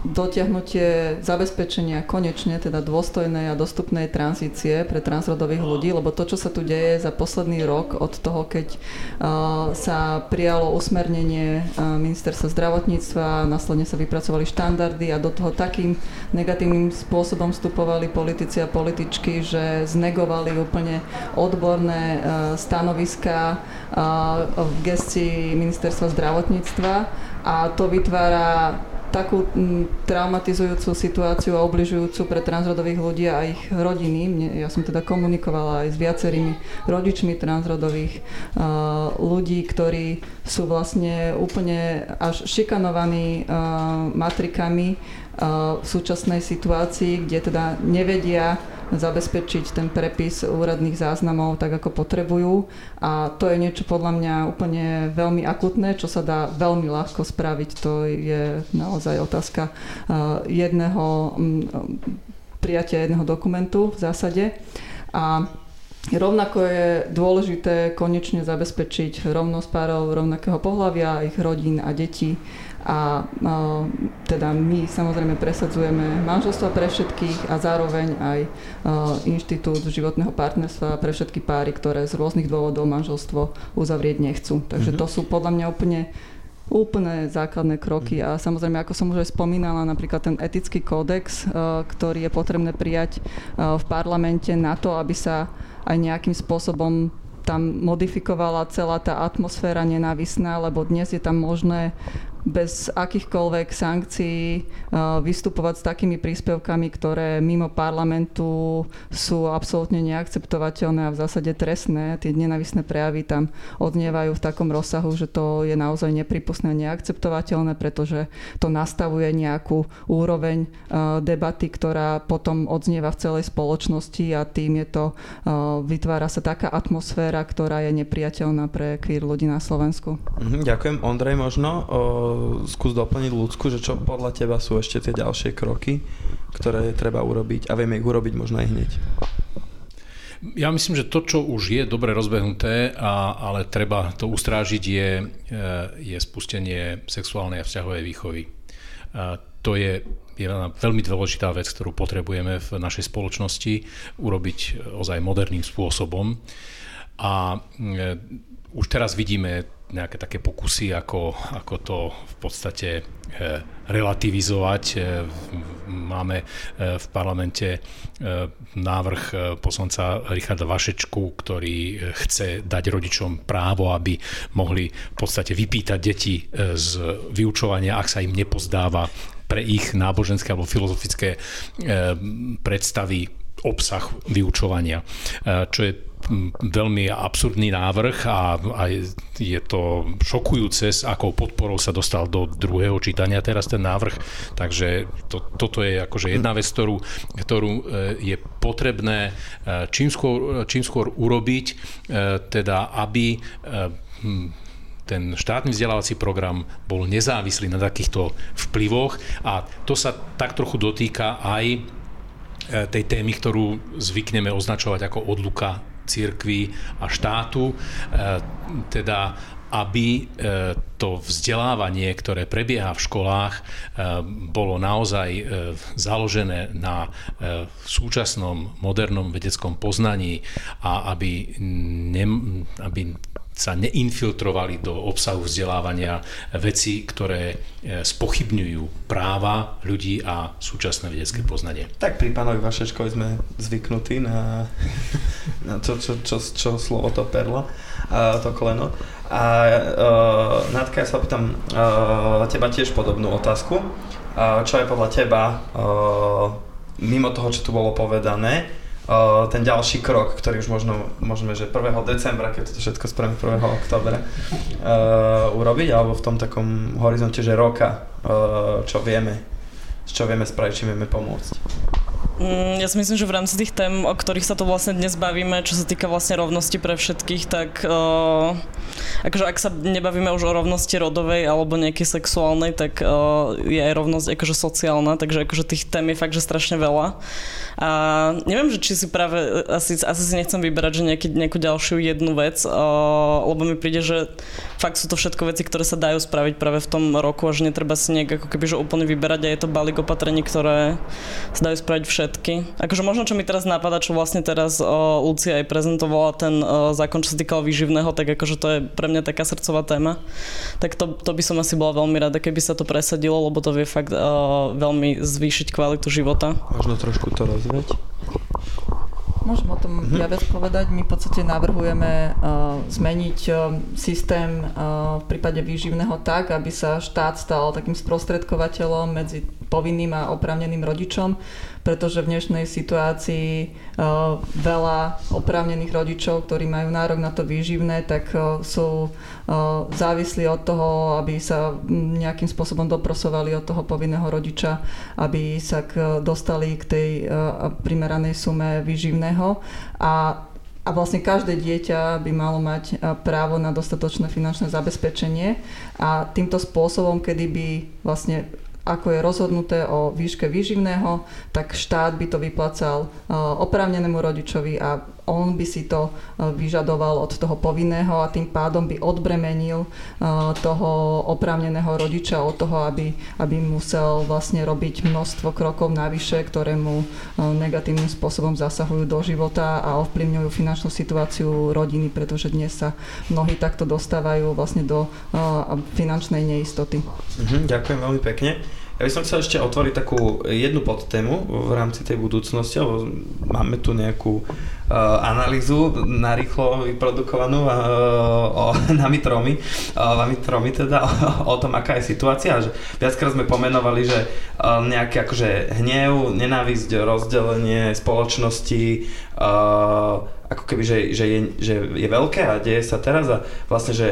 dotiahnutie zabezpečenia konečne teda dôstojnej a dostupnej tranzície pre transrodových ľudí, lebo to, čo sa tu deje za posledný rok od toho, keď uh, sa prijalo usmernenie uh, ministerstva zdravotníctva, následne sa vypracovali štandardy a do toho takým negatívnym spôsobom vstupovali politici a političky, že znegovali úplne odborné uh, stanoviska v gestii ministerstva zdravotníctva a to vytvára takú traumatizujúcu situáciu a obližujúcu pre transrodových ľudí a ich rodiny. Ja som teda komunikovala aj s viacerými rodičmi transrodových ľudí, ktorí sú vlastne úplne až šikanovaní matrikami v súčasnej situácii, kde teda nevedia zabezpečiť ten prepis úradných záznamov tak, ako potrebujú. A to je niečo podľa mňa úplne veľmi akutné, čo sa dá veľmi ľahko spraviť. To je naozaj otázka jedného prijatia jedného dokumentu v zásade. A Rovnako je dôležité konečne zabezpečiť rovnosť párov rovnakého pohľavia, ich rodín a detí. A no, teda my samozrejme presadzujeme manželstva pre všetkých a zároveň aj uh, inštitút životného partnerstva pre všetky páry, ktoré z rôznych dôvodov manželstvo uzavrieť nechcú. Takže mm-hmm. to sú podľa mňa úplne úplne základné kroky a samozrejme, ako som už aj spomínala, napríklad ten etický kódex, ktorý je potrebné prijať v parlamente na to, aby sa aj nejakým spôsobom tam modifikovala celá tá atmosféra nenávisná, lebo dnes je tam možné bez akýchkoľvek sankcií vystupovať s takými príspevkami, ktoré mimo parlamentu sú absolútne neakceptovateľné a v zásade trestné. Tie nenavisné prejavy tam odnievajú v takom rozsahu, že to je naozaj nepripustné a neakceptovateľné, pretože to nastavuje nejakú úroveň debaty, ktorá potom odznieva v celej spoločnosti a tým je to, vytvára sa taká atmosféra, ktorá je nepriateľná pre queer ľudí na Slovensku. Mhm, ďakujem. Ondrej, možno skús doplniť ľudsku, že čo podľa teba sú ešte tie ďalšie kroky, ktoré treba urobiť a vieme ich urobiť možno aj hneď. Ja myslím, že to, čo už je dobre rozbehnuté, a, ale treba to ustrážiť, je, e, je spustenie sexuálnej a vzťahovej výchovy. A to je, je veľmi dôležitá vec, ktorú potrebujeme v našej spoločnosti urobiť ozaj moderným spôsobom. A e, už teraz vidíme nejaké také pokusy, ako, ako to v podstate e, relativizovať. E, máme e, v parlamente návrh poslanca Richarda Vašečku, ktorý chce dať rodičom právo, aby mohli v podstate vypýtať deti z vyučovania, ak sa im nepozdáva pre ich náboženské alebo filozofické predstavy obsah vyučovania, čo je veľmi absurdný návrh a, a je to šokujúce, s akou podporou sa dostal do druhého čítania teraz ten návrh. Takže to, toto je akože jedna vec, ktorú, ktorú e, je potrebné e, čím skôr, čím skôr urobiť, teda aby hm, ten štátny vzdelávací program bol nezávislý na takýchto vplyvoch a to sa tak trochu dotýka aj tej témy, ktorú zvykneme označovať ako odluka církvy a štátu, e, teda aby e, to vzdelávanie, ktoré prebieha v školách, e, bolo naozaj založené na súčasnom modernom vedeckom poznaní a aby, ne, aby sa neinfiltrovali do obsahu vzdelávania veci, ktoré e, spochybňujú práva ľudí a súčasné vedecké poznanie. Tak pri pánovi Vašečkovi sme zvyknutí na, na to, čo, čo, čo slovo to perlo, a to koleno. A uh, Natka, ja sa pýtam uh, teba tiež podobnú otázku. Uh, čo je podľa teba, uh, mimo toho, čo tu bolo povedané, ten ďalší krok, ktorý už možno, môžeme, že 1. decembra, keď to všetko spravíme 1. oktobra, uh, urobiť, alebo v tom takom horizonte, že roka, uh, čo vieme, čo vieme spraviť, čím vieme pomôcť. Mm, ja si myslím, že v rámci tých tém, o ktorých sa to vlastne dnes bavíme, čo sa týka vlastne rovnosti pre všetkých, tak uh, akože ak sa nebavíme už o rovnosti rodovej alebo nejakej sexuálnej, tak uh, je aj rovnosť akože sociálna, takže akože tých tém je fakt, že strašne veľa. A neviem, že či si práve, asi, asi si nechcem vyberať, že nejaký, nejakú ďalšiu jednu vec, uh, lebo mi príde, že fakt sú to všetko veci, ktoré sa dajú spraviť práve v tom roku a že netreba si nejak ako keby, že úplne vyberať a je to balík opatrení, ktoré sa dajú spraviť všetko všetky. Akože možno, čo mi teraz napadá, čo vlastne teraz o, Lucia aj prezentovala ten o, zákon, čo sa týkal výživného, tak akože to je pre mňa taká srdcová téma. Tak to, to by som asi bola veľmi rada, keby sa to presadilo, lebo to vie fakt o, veľmi zvýšiť kvalitu života. Možno trošku to rozvieť? Môžem o tom Mhm. ja viac povedať. My v podstate navrhujeme uh, zmeniť uh, systém uh, v prípade výživného tak, aby sa štát stal takým sprostredkovateľom medzi povinným a oprávneným rodičom, pretože v dnešnej situácii veľa oprávnených rodičov, ktorí majú nárok na to výživné, tak sú závislí od toho, aby sa nejakým spôsobom doprosovali od toho povinného rodiča, aby sa dostali k tej uh, primeranej sume výživného. A a vlastne každé dieťa by malo mať a, právo na dostatočné finančné zabezpečenie. A týmto spôsobom, kedy by vlastne ako je rozhodnuté o výške výživného, tak štát by to vyplacal a, oprávnenému rodičovi a on by si to a, vyžadoval od toho povinného a tým pádom by odbremenil a, toho oprávneného rodiča od toho, aby, aby musel vlastne robiť množstvo krokov navyše, ktoré mu a, negatívnym spôsobom zasahujú do života a ovplyvňujú finančnú situáciu rodiny, pretože dnes sa mnohí takto dostávajú vlastne do finančnej neistoty. Mhm, ďakujem veľmi pekne. Ja by som chcel ešte otvoriť takú jednu podtému v rámci tej budúcnosti, lebo máme tu nejakú analýzu narýchlo vyprodukovanú uh, o, nami tromi, tromi teda, o, o tom, aká je situácia. Že viackrát sme pomenovali, že nejaké akože hnev, nenávisť, rozdelenie spoločnosti, ako keby, že, že, je, že je veľké a deje sa teraz a vlastne, že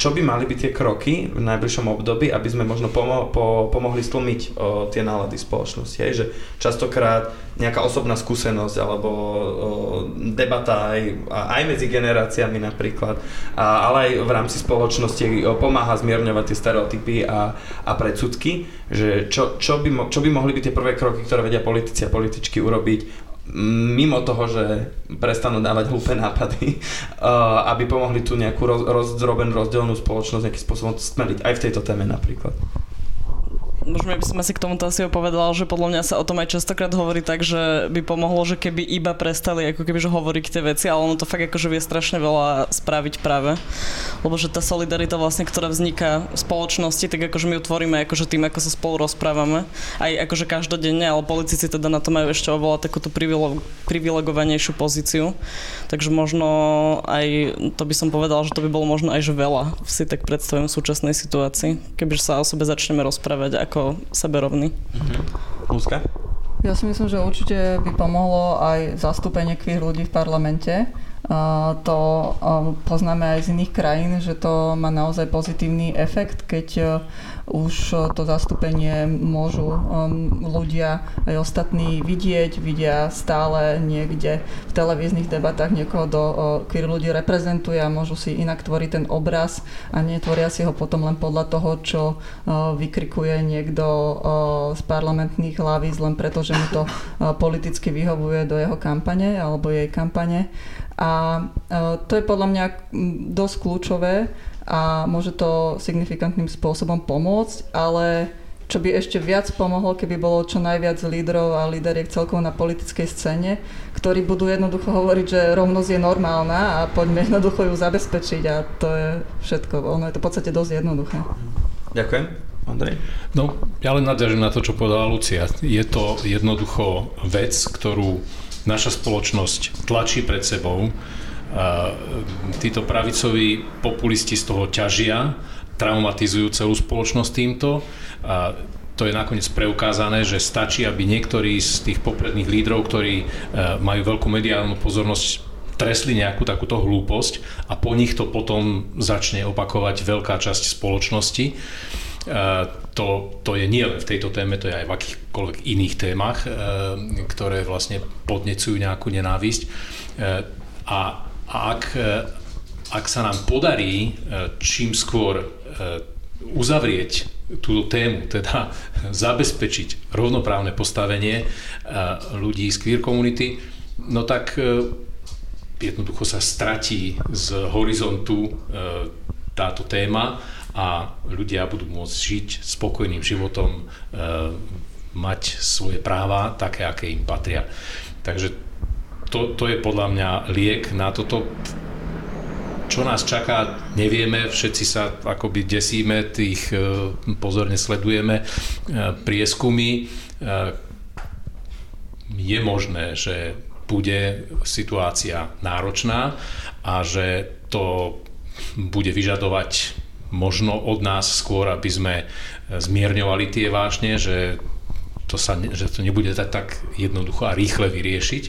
čo by mali byť tie kroky v najbližšom období, aby sme možno pomo- po- pomohli stlmiť uh, tie nálady spoločnosti. Hej? Že častokrát nejaká osobná skúsenosť alebo uh, debata aj, aj medzi generáciami napríklad, a, ale aj v rámci spoločnosti uh, pomáha zmierňovať tie stereotypy a, a predsudky, že čo, čo, by mo- čo by mohli byť tie prvé kroky, ktoré vedia politici a političky urobiť mimo toho, že prestanú dávať hlúpe nápady, uh, aby pomohli tu nejakú roz, rozdrobenú, rozdelenú spoločnosť nejakým spôsobom stmeliť, aj v tejto téme napríklad. Možno by som asi k tomuto asi povedala, že podľa mňa sa o tom aj častokrát hovorí tak, že by pomohlo, že keby iba prestali ako keby že hovoriť tie veci, ale ono to fakt akože vie strašne veľa spraviť práve. Lebo že tá solidarita vlastne, ktorá vzniká v spoločnosti, tak akože my ju tvoríme akože tým, ako sa spolu rozprávame. Aj akože každodenne, ale politici teda na to majú ešte oveľa takúto privilegovanejšiu pozíciu. Takže možno aj, to by som povedala, že to by bolo možno aj že veľa si tak predstavujem v súčasnej situácii, kebyže sa o sebe začneme rozprávať ako seberovný. Lúska? Ja si myslím, že určite by pomohlo aj zastúpenie queer ľudí v parlamente. To poznáme aj z iných krajín, že to má naozaj pozitívny efekt, keď už to zastúpenie môžu ľudia aj ostatní vidieť, vidia stále niekde v televíznych debatách niekoho, do queer ľudí reprezentuje a môžu si inak tvoriť ten obraz a netvoria si ho potom len podľa toho, čo vykrikuje niekto z parlamentných hlavíc len preto, že mu to politicky vyhovuje do jeho kampane alebo jej kampane. A uh, to je podľa mňa dosť kľúčové a môže to signifikantným spôsobom pomôcť, ale čo by ešte viac pomohlo, keby bolo čo najviac lídrov a líderiek celkovo na politickej scéne, ktorí budú jednoducho hovoriť, že rovnosť je normálna a poďme jednoducho ju zabezpečiť a to je všetko. Ono je to v podstate dosť jednoduché. Ďakujem. Andrej? No, ja len nadviažem na to, čo povedala Lucia. Je to jednoducho vec, ktorú naša spoločnosť tlačí pred sebou. Títo pravicoví populisti z toho ťažia, traumatizujú celú spoločnosť týmto. A to je nakoniec preukázané, že stačí, aby niektorí z tých popredných lídrov, ktorí e, majú veľkú mediálnu pozornosť, tresli nejakú takúto hlúposť a po nich to potom začne opakovať veľká časť spoločnosti. To, to je nie len v tejto téme, to je aj v akýchkoľvek iných témach, ktoré vlastne podnecujú nejakú nenávisť. A, a ak, ak sa nám podarí čím skôr uzavrieť túto tému, teda zabezpečiť rovnoprávne postavenie ľudí z queer komunity, no tak jednoducho sa stratí z horizontu táto téma a ľudia budú môcť žiť spokojným životom, mať svoje práva také, aké im patria. Takže to, to je podľa mňa liek na toto. Čo nás čaká, nevieme, všetci sa akoby desíme, tých pozorne sledujeme prieskumy. Je možné, že bude situácia náročná a že to bude vyžadovať možno od nás skôr, aby sme zmierňovali tie vážne, že to, sa, že to nebude tak, tak jednoducho a rýchle vyriešiť,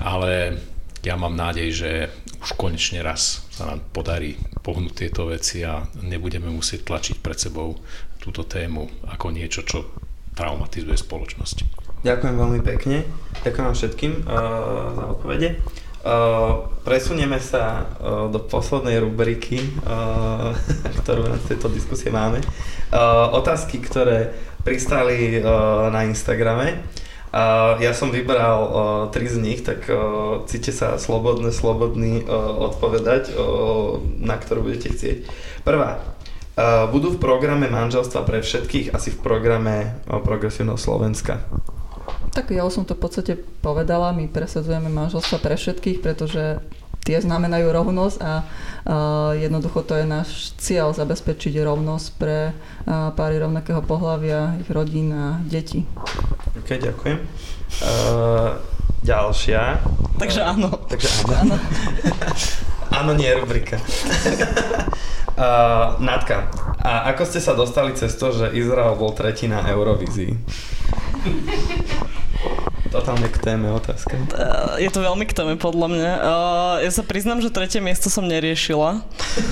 ale ja mám nádej, že už konečne raz sa nám podarí pohnúť tieto veci a nebudeme musieť tlačiť pred sebou túto tému ako niečo, čo traumatizuje spoločnosť. Ďakujem veľmi pekne. Ďakujem vám všetkým uh, za odpovede. Uh, presunieme sa uh, do poslednej rubriky, uh, ktorú na tejto diskusie máme. Otázky, ktoré pristali na Instagrame. Ja som vybral tri z nich, tak cíte sa slobodne, slobodný odpovedať, na ktorú budete chcieť. Prvá. Budú v programe manželstva pre všetkých, asi v programe Progresívneho Slovenska. Tak ja už som to v podstate povedala, my presadzujeme manželstva pre všetkých, pretože tie znamenajú rovnosť a uh, jednoducho to je náš cieľ zabezpečiť rovnosť pre uh, páry rovnakého pohľavia, ich rodín a detí. Ok, ďakujem. Uh, ďalšia. Takže áno. Takže áno. áno, nie je rubrika. uh, Natka, a ako ste sa dostali cez to, že Izrael bol tretí na Eurovízii? Totálne k téme otázka. Je to veľmi k téme podľa mňa. Ja sa priznám, že tretie miesto som neriešila.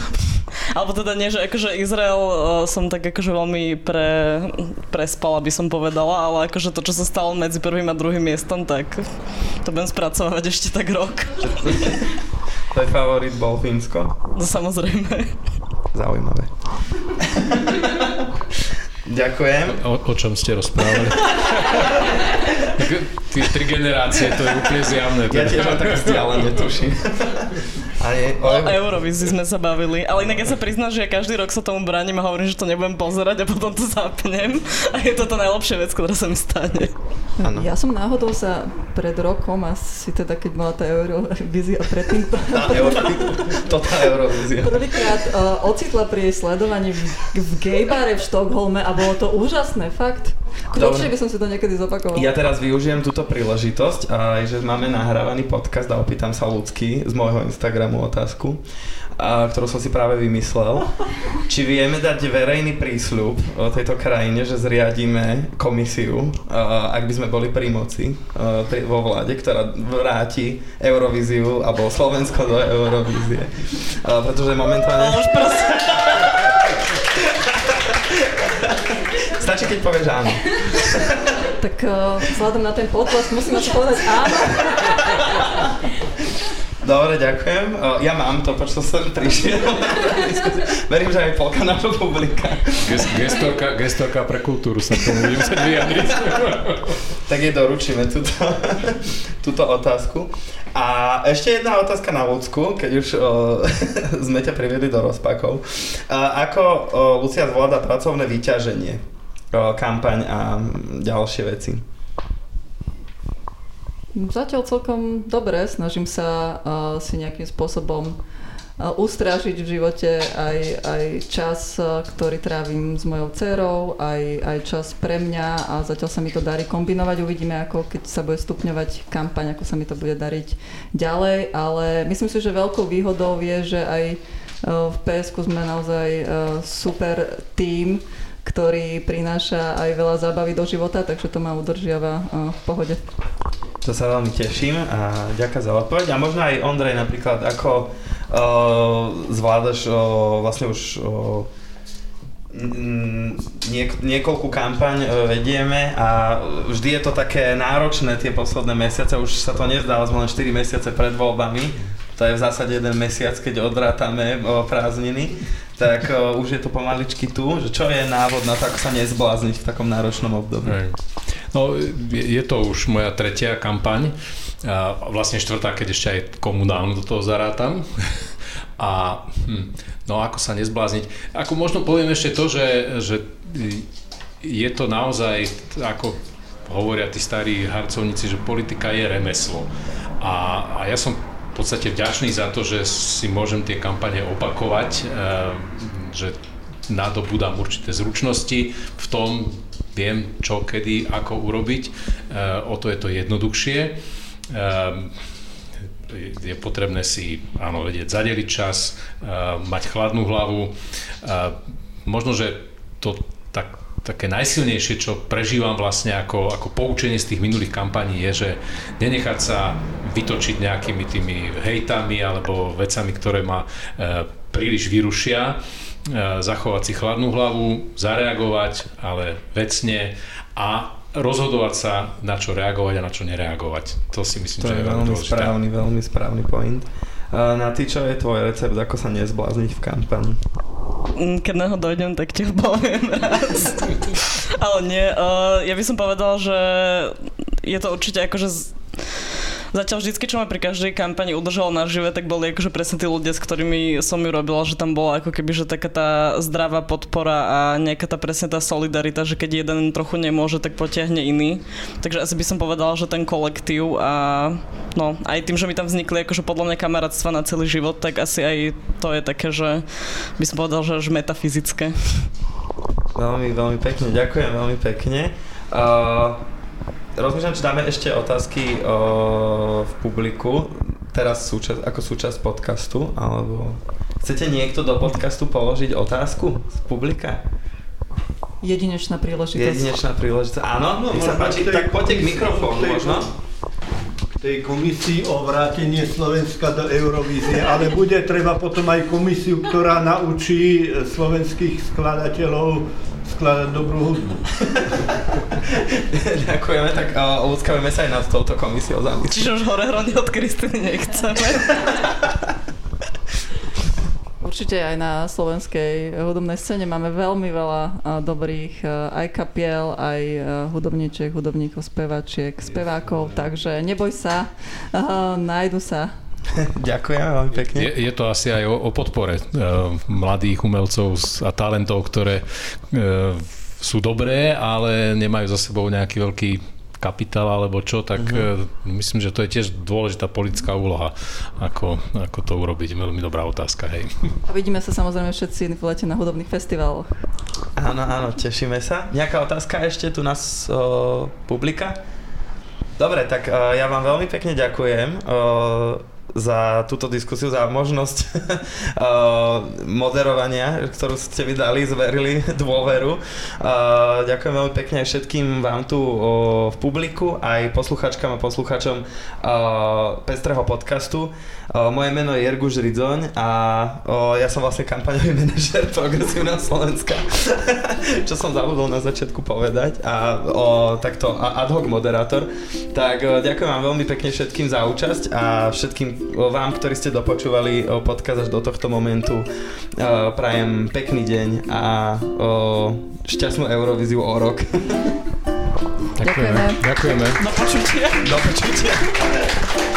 Alebo teda nie, že akože Izrael som tak akože veľmi pre, prespala, by som povedala, ale akože to, čo sa stalo medzi prvým a druhým miestom, tak to budem spracovať ešte tak rok. Tvoj favorit bol Fínsko? No samozrejme. Zaujímavé. Ďakujem. O, o čom ste rozprávali? Tie tri generácie, to je úplne zjavné. Ja tiež mám tak vzdialené, tuším. Ale o, o Eurovízii sme sa bavili, ale inak ja sa priznám, že ja každý rok sa tomu bránim a hovorím, že to nebudem pozerať a potom to zapnem a je to tá najlepšia vec, ktorá sa mi stane. Ano. Ja som náhodou sa pred rokom, asi teda keď bola tá Eurovízia predtým... Tá Euro, to tá Eurovízia. Prvýkrát uh, ocitla pri jej sledovaní v, v gejbare v Štokholme a bolo to úžasné, fakt. Konečne by som si to niekedy zopakoval. Ja teraz využijem túto príležitosť, a že máme nahrávaný podcast a opýtam sa ľudsky z môjho Instagramu otázku, a, ktorú som si práve vymyslel. Či vieme dať verejný prísľub o tejto krajine, že zriadíme komisiu, a, ak by sme boli pri moci a, pri, vo vláde, ktorá vráti Eurovíziu alebo Slovensko do Eurovízie. A, pretože momentálne... Stačí, keď povieš áno. tak uh, vzhľadom na ten potlesk musím asi povedať áno. Dobre, ďakujem. Ja mám to, prečo som prišiel. Verím, že aj polka nášho publika. gestorka, gestorka pre kultúru sa tomu budem musieť vyjadriť. tak jej doručíme túto, túto otázku. A ešte jedna otázka na Lucku, keď už o, sme ťa priviedli do rozpakov. A ako o, Lucia zvláda pracovné vyťaženie? Kampaň a ďalšie veci? Zatiaľ celkom dobre, snažím sa uh, si nejakým spôsobom uh, ustrážiť v živote aj, aj čas, uh, ktorý trávim s mojou dcerou, aj, aj čas pre mňa a zatiaľ sa mi to darí kombinovať. Uvidíme, ako keď sa bude stupňovať kampaň, ako sa mi to bude dariť ďalej, ale myslím si, že veľkou výhodou je, že aj v PSK sme naozaj super tým, ktorý prináša aj veľa zábavy do života, takže to ma udržiava v pohode. To sa veľmi teším a ďakujem za odpoveď. A možno aj Ondrej napríklad, ako uh, zvládaš uh, vlastne už uh, niek- niekoľkú kampaň vedieme a vždy je to také náročné tie posledné mesiace, už sa to nezdá, sme len 4 mesiace pred voľbami, to je v zásade jeden mesiac, keď odrátame prázdniny tak uh, už je to pomaličky tu, že čo je návod na to, ako sa nezblázniť v takom náročnom období? Hej. No, je to už moja tretia kampaň, a vlastne štvrtá, keď ešte aj komunálnu do toho zarátam. A hm, no ako sa nezblázniť? Ako možno poviem ešte to, že, že je to naozaj, ako hovoria tí starí harcovníci, že politika je remeslo. A, a ja som v podstate vďačný za to, že si môžem tie kampane opakovať, eh, že nadobúdam určité zručnosti v tom, viem čo, kedy, ako urobiť, eh, o to je to jednoduchšie. Um, je potrebné si áno, vedieť zadeliť čas, mať chladnú hlavu. Možno, že to tak, také najsilnejšie, čo prežívam vlastne ako, ako poučenie z tých minulých kampaní je, že nenechať sa vytočiť nejakými tými hejtami alebo vecami, ktoré ma uh, príliš vyrušia, zachovať si chladnú hlavu, zareagovať, ale vecne a rozhodovať sa, na čo reagovať a na čo nereagovať. To si myslím, to že je, je veľmi dôležité. správny, veľmi správny point. Na ty, čo je tvoj recept, ako sa nezblázniť v kampani? Mm, keď na ho dojdem, tak ti ho poviem raz. Ale nie, uh, ja by som povedal, že je to určite akože Zatiaľ vždycky, čo ma pri každej kampani udržalo na žive, tak boli akože presne tí ľudia, s ktorými som ju robila, že tam bola ako keby, že taká tá zdravá podpora a nejaká tá presne tá solidarita, že keď jeden trochu nemôže, tak potiahne iný. Takže asi by som povedala, že ten kolektív a no, aj tým, že mi tam vznikli akože podľa mňa kamarátstva na celý život, tak asi aj to je také, že by som povedal, že až metafyzické. Veľmi, veľmi pekne, ďakujem veľmi pekne. Uh, rozmýšľam, či dáme ešte otázky uh, v publiku, teraz súčas, ako súčasť podcastu, alebo chcete niekto do podcastu položiť otázku z publika? Jedinečná príležitosť. Jedinečná príležitosť. Áno, no, nech sa páči, tak poďte k mikrofónu možno. K tej komisii o vrátenie Slovenska do Eurovízie, ale bude treba potom aj komisiu, ktorá naučí slovenských skladateľov skladať dobrú hudbu. Ďakujeme, tak uh, ľudskávame sa aj nad touto komisiou zamyslieť. Čiže už hore hrony od Kristiny nechceme. Určite aj na slovenskej hudobnej scéne máme veľmi veľa dobrých aj kapiel, aj hudobníčiek, hudobníkov, spevačiek, spevákov, takže neboj sa, nájdu sa Ďakujem veľmi pekne. Je, je to asi aj o, o podpore uh, mladých umelcov a talentov, ktoré uh, sú dobré, ale nemajú za sebou nejaký veľký kapitál alebo čo, tak uh-huh. myslím, že to je tiež dôležitá politická úloha, ako, ako to urobiť. Veľmi dobrá otázka, hej. A vidíme sa samozrejme všetci v lete na hudobných festivaloch. Áno, áno, tešíme sa. Nejaká otázka ešte tu nás uh, publika? Dobre, tak uh, ja vám veľmi pekne ďakujem. Uh, za túto diskusiu, za možnosť uh, moderovania, ktorú ste mi dali, zverili dôveru. Uh, ďakujem veľmi pekne všetkým vám tu v publiku, aj posluchačkám a posluchačom Pestrého podcastu. Moje meno je Jerguš Ridzoň a ja som vlastne kampaňový manažer Progresívneho Slovenska, čo som zabudol na začiatku povedať a takto ad hoc moderátor. Tak ďakujem vám veľmi pekne všetkým za účasť a všetkým vám, ktorí ste dopočúvali podcast až do tohto momentu. Prajem pekný deň a šťastnú Eurovíziu o rok. Ďakujeme. Ďakujeme. Do počutia. Do počutia.